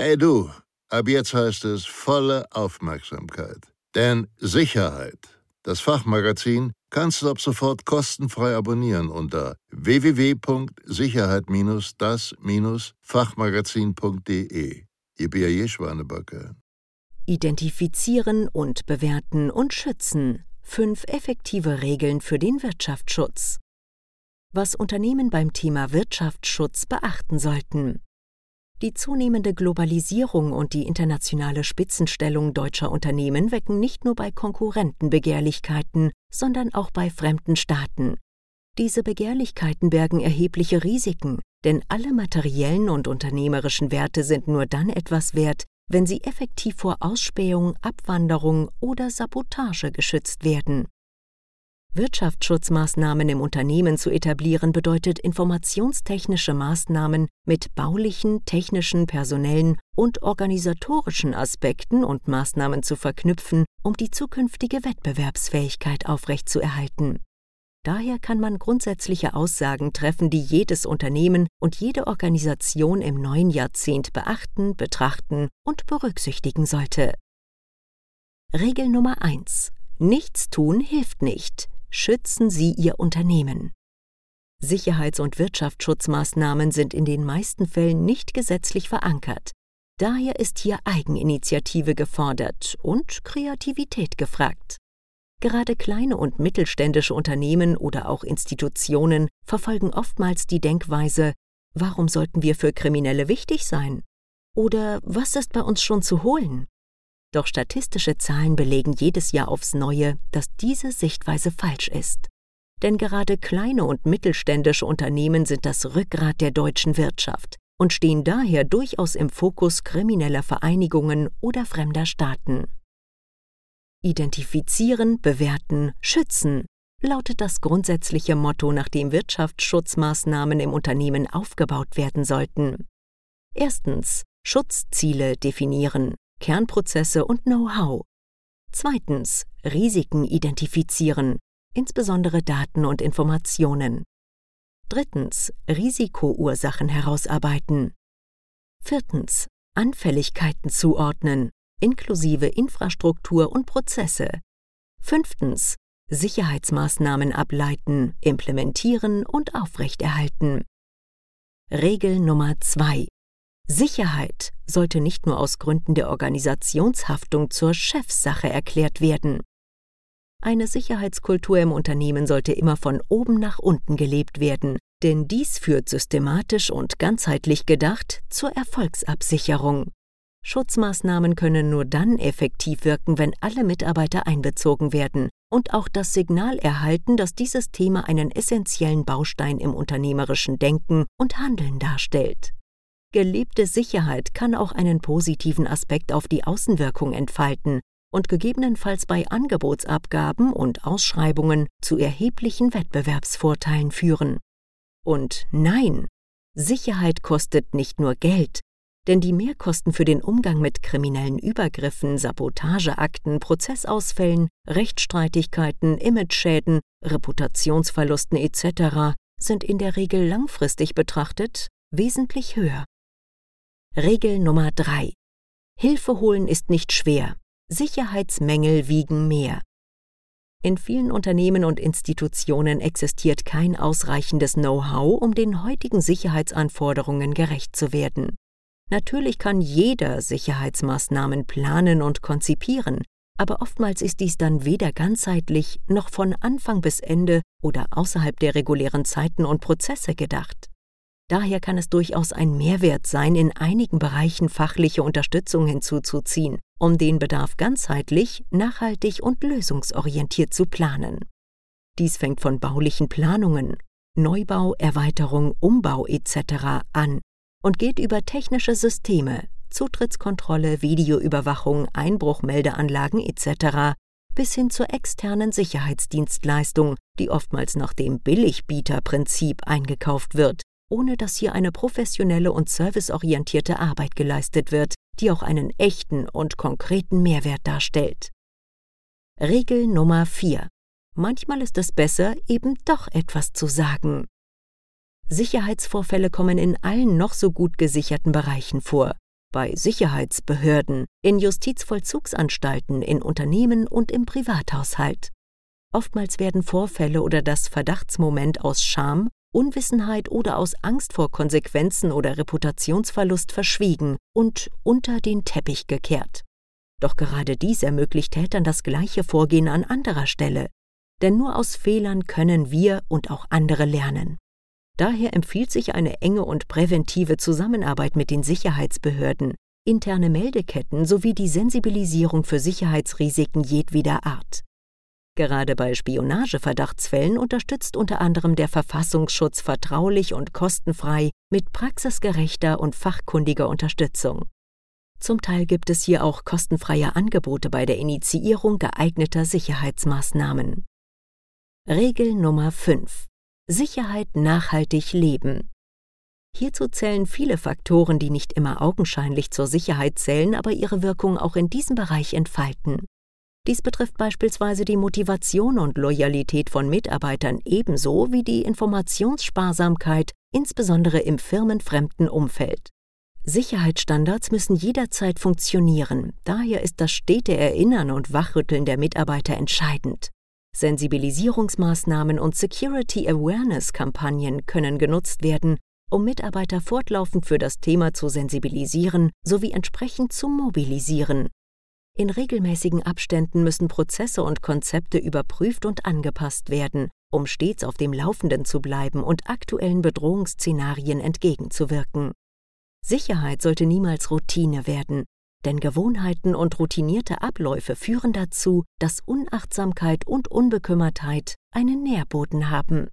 Hey du, ab jetzt heißt es volle Aufmerksamkeit. Denn Sicherheit, das Fachmagazin, kannst du ab sofort kostenfrei abonnieren unter www.sicherheit-das-fachmagazin.de. Ihr B.A.J. Identifizieren und bewerten und schützen. Fünf effektive Regeln für den Wirtschaftsschutz. Was Unternehmen beim Thema Wirtschaftsschutz beachten sollten. Die zunehmende Globalisierung und die internationale Spitzenstellung deutscher Unternehmen wecken nicht nur bei Konkurrenten Begehrlichkeiten, sondern auch bei fremden Staaten. Diese Begehrlichkeiten bergen erhebliche Risiken, denn alle materiellen und unternehmerischen Werte sind nur dann etwas wert, wenn sie effektiv vor Ausspähung, Abwanderung oder Sabotage geschützt werden. Wirtschaftsschutzmaßnahmen im Unternehmen zu etablieren bedeutet informationstechnische Maßnahmen mit baulichen, technischen, personellen und organisatorischen Aspekten und Maßnahmen zu verknüpfen, um die zukünftige Wettbewerbsfähigkeit aufrechtzuerhalten. Daher kann man grundsätzliche Aussagen treffen, die jedes Unternehmen und jede Organisation im neuen Jahrzehnt beachten, betrachten und berücksichtigen sollte. Regel Nummer 1. Nichts tun hilft nicht. Schützen Sie Ihr Unternehmen. Sicherheits- und Wirtschaftsschutzmaßnahmen sind in den meisten Fällen nicht gesetzlich verankert. Daher ist hier Eigeninitiative gefordert und Kreativität gefragt. Gerade kleine und mittelständische Unternehmen oder auch Institutionen verfolgen oftmals die Denkweise, warum sollten wir für Kriminelle wichtig sein? Oder was ist bei uns schon zu holen? Doch statistische Zahlen belegen jedes Jahr aufs Neue, dass diese Sichtweise falsch ist. Denn gerade kleine und mittelständische Unternehmen sind das Rückgrat der deutschen Wirtschaft und stehen daher durchaus im Fokus krimineller Vereinigungen oder fremder Staaten. Identifizieren, bewerten, schützen lautet das grundsätzliche Motto, nach dem Wirtschaftsschutzmaßnahmen im Unternehmen aufgebaut werden sollten. Erstens Schutzziele definieren. Kernprozesse und Know-how. Zweitens Risiken identifizieren, insbesondere Daten und Informationen. Drittens Risikoursachen herausarbeiten. Viertens Anfälligkeiten zuordnen, inklusive Infrastruktur und Prozesse. Fünftens Sicherheitsmaßnahmen ableiten, implementieren und aufrechterhalten. Regel Nummer zwei Sicherheit sollte nicht nur aus Gründen der Organisationshaftung zur Chefsache erklärt werden. Eine Sicherheitskultur im Unternehmen sollte immer von oben nach unten gelebt werden, denn dies führt systematisch und ganzheitlich gedacht zur Erfolgsabsicherung. Schutzmaßnahmen können nur dann effektiv wirken, wenn alle Mitarbeiter einbezogen werden und auch das Signal erhalten, dass dieses Thema einen essentiellen Baustein im unternehmerischen Denken und Handeln darstellt. Gelebte Sicherheit kann auch einen positiven Aspekt auf die Außenwirkung entfalten und gegebenenfalls bei Angebotsabgaben und Ausschreibungen zu erheblichen Wettbewerbsvorteilen führen. Und nein, Sicherheit kostet nicht nur Geld, denn die Mehrkosten für den Umgang mit kriminellen Übergriffen, Sabotageakten, Prozessausfällen, Rechtsstreitigkeiten, Imageschäden, Reputationsverlusten etc. sind in der Regel langfristig betrachtet wesentlich höher. Regel Nummer 3. Hilfe holen ist nicht schwer. Sicherheitsmängel wiegen mehr. In vielen Unternehmen und Institutionen existiert kein ausreichendes Know-how, um den heutigen Sicherheitsanforderungen gerecht zu werden. Natürlich kann jeder Sicherheitsmaßnahmen planen und konzipieren, aber oftmals ist dies dann weder ganzheitlich noch von Anfang bis Ende oder außerhalb der regulären Zeiten und Prozesse gedacht. Daher kann es durchaus ein Mehrwert sein, in einigen Bereichen fachliche Unterstützung hinzuzuziehen, um den Bedarf ganzheitlich, nachhaltig und lösungsorientiert zu planen. Dies fängt von baulichen Planungen, Neubau, Erweiterung, Umbau etc. an und geht über technische Systeme, Zutrittskontrolle, Videoüberwachung, Einbruchmeldeanlagen etc. bis hin zur externen Sicherheitsdienstleistung, die oftmals nach dem Billigbieterprinzip eingekauft wird ohne dass hier eine professionelle und serviceorientierte Arbeit geleistet wird, die auch einen echten und konkreten Mehrwert darstellt. Regel Nummer 4. Manchmal ist es besser, eben doch etwas zu sagen. Sicherheitsvorfälle kommen in allen noch so gut gesicherten Bereichen vor. bei Sicherheitsbehörden, in Justizvollzugsanstalten, in Unternehmen und im Privathaushalt. Oftmals werden Vorfälle oder das Verdachtsmoment aus Scham, Unwissenheit oder aus Angst vor Konsequenzen oder Reputationsverlust verschwiegen und unter den Teppich gekehrt. Doch gerade dies ermöglicht Tätern das gleiche Vorgehen an anderer Stelle. Denn nur aus Fehlern können wir und auch andere lernen. Daher empfiehlt sich eine enge und präventive Zusammenarbeit mit den Sicherheitsbehörden, interne Meldeketten sowie die Sensibilisierung für Sicherheitsrisiken jedweder Art. Gerade bei Spionageverdachtsfällen unterstützt unter anderem der Verfassungsschutz vertraulich und kostenfrei mit praxisgerechter und fachkundiger Unterstützung. Zum Teil gibt es hier auch kostenfreie Angebote bei der Initiierung geeigneter Sicherheitsmaßnahmen. Regel Nummer 5. Sicherheit nachhaltig leben. Hierzu zählen viele Faktoren, die nicht immer augenscheinlich zur Sicherheit zählen, aber ihre Wirkung auch in diesem Bereich entfalten. Dies betrifft beispielsweise die Motivation und Loyalität von Mitarbeitern ebenso wie die Informationssparsamkeit, insbesondere im firmenfremden Umfeld. Sicherheitsstandards müssen jederzeit funktionieren, daher ist das stete Erinnern und Wachrütteln der Mitarbeiter entscheidend. Sensibilisierungsmaßnahmen und Security Awareness-Kampagnen können genutzt werden, um Mitarbeiter fortlaufend für das Thema zu sensibilisieren sowie entsprechend zu mobilisieren. In regelmäßigen Abständen müssen Prozesse und Konzepte überprüft und angepasst werden, um stets auf dem Laufenden zu bleiben und aktuellen Bedrohungsszenarien entgegenzuwirken. Sicherheit sollte niemals Routine werden, denn Gewohnheiten und routinierte Abläufe führen dazu, dass Unachtsamkeit und Unbekümmertheit einen Nährboden haben.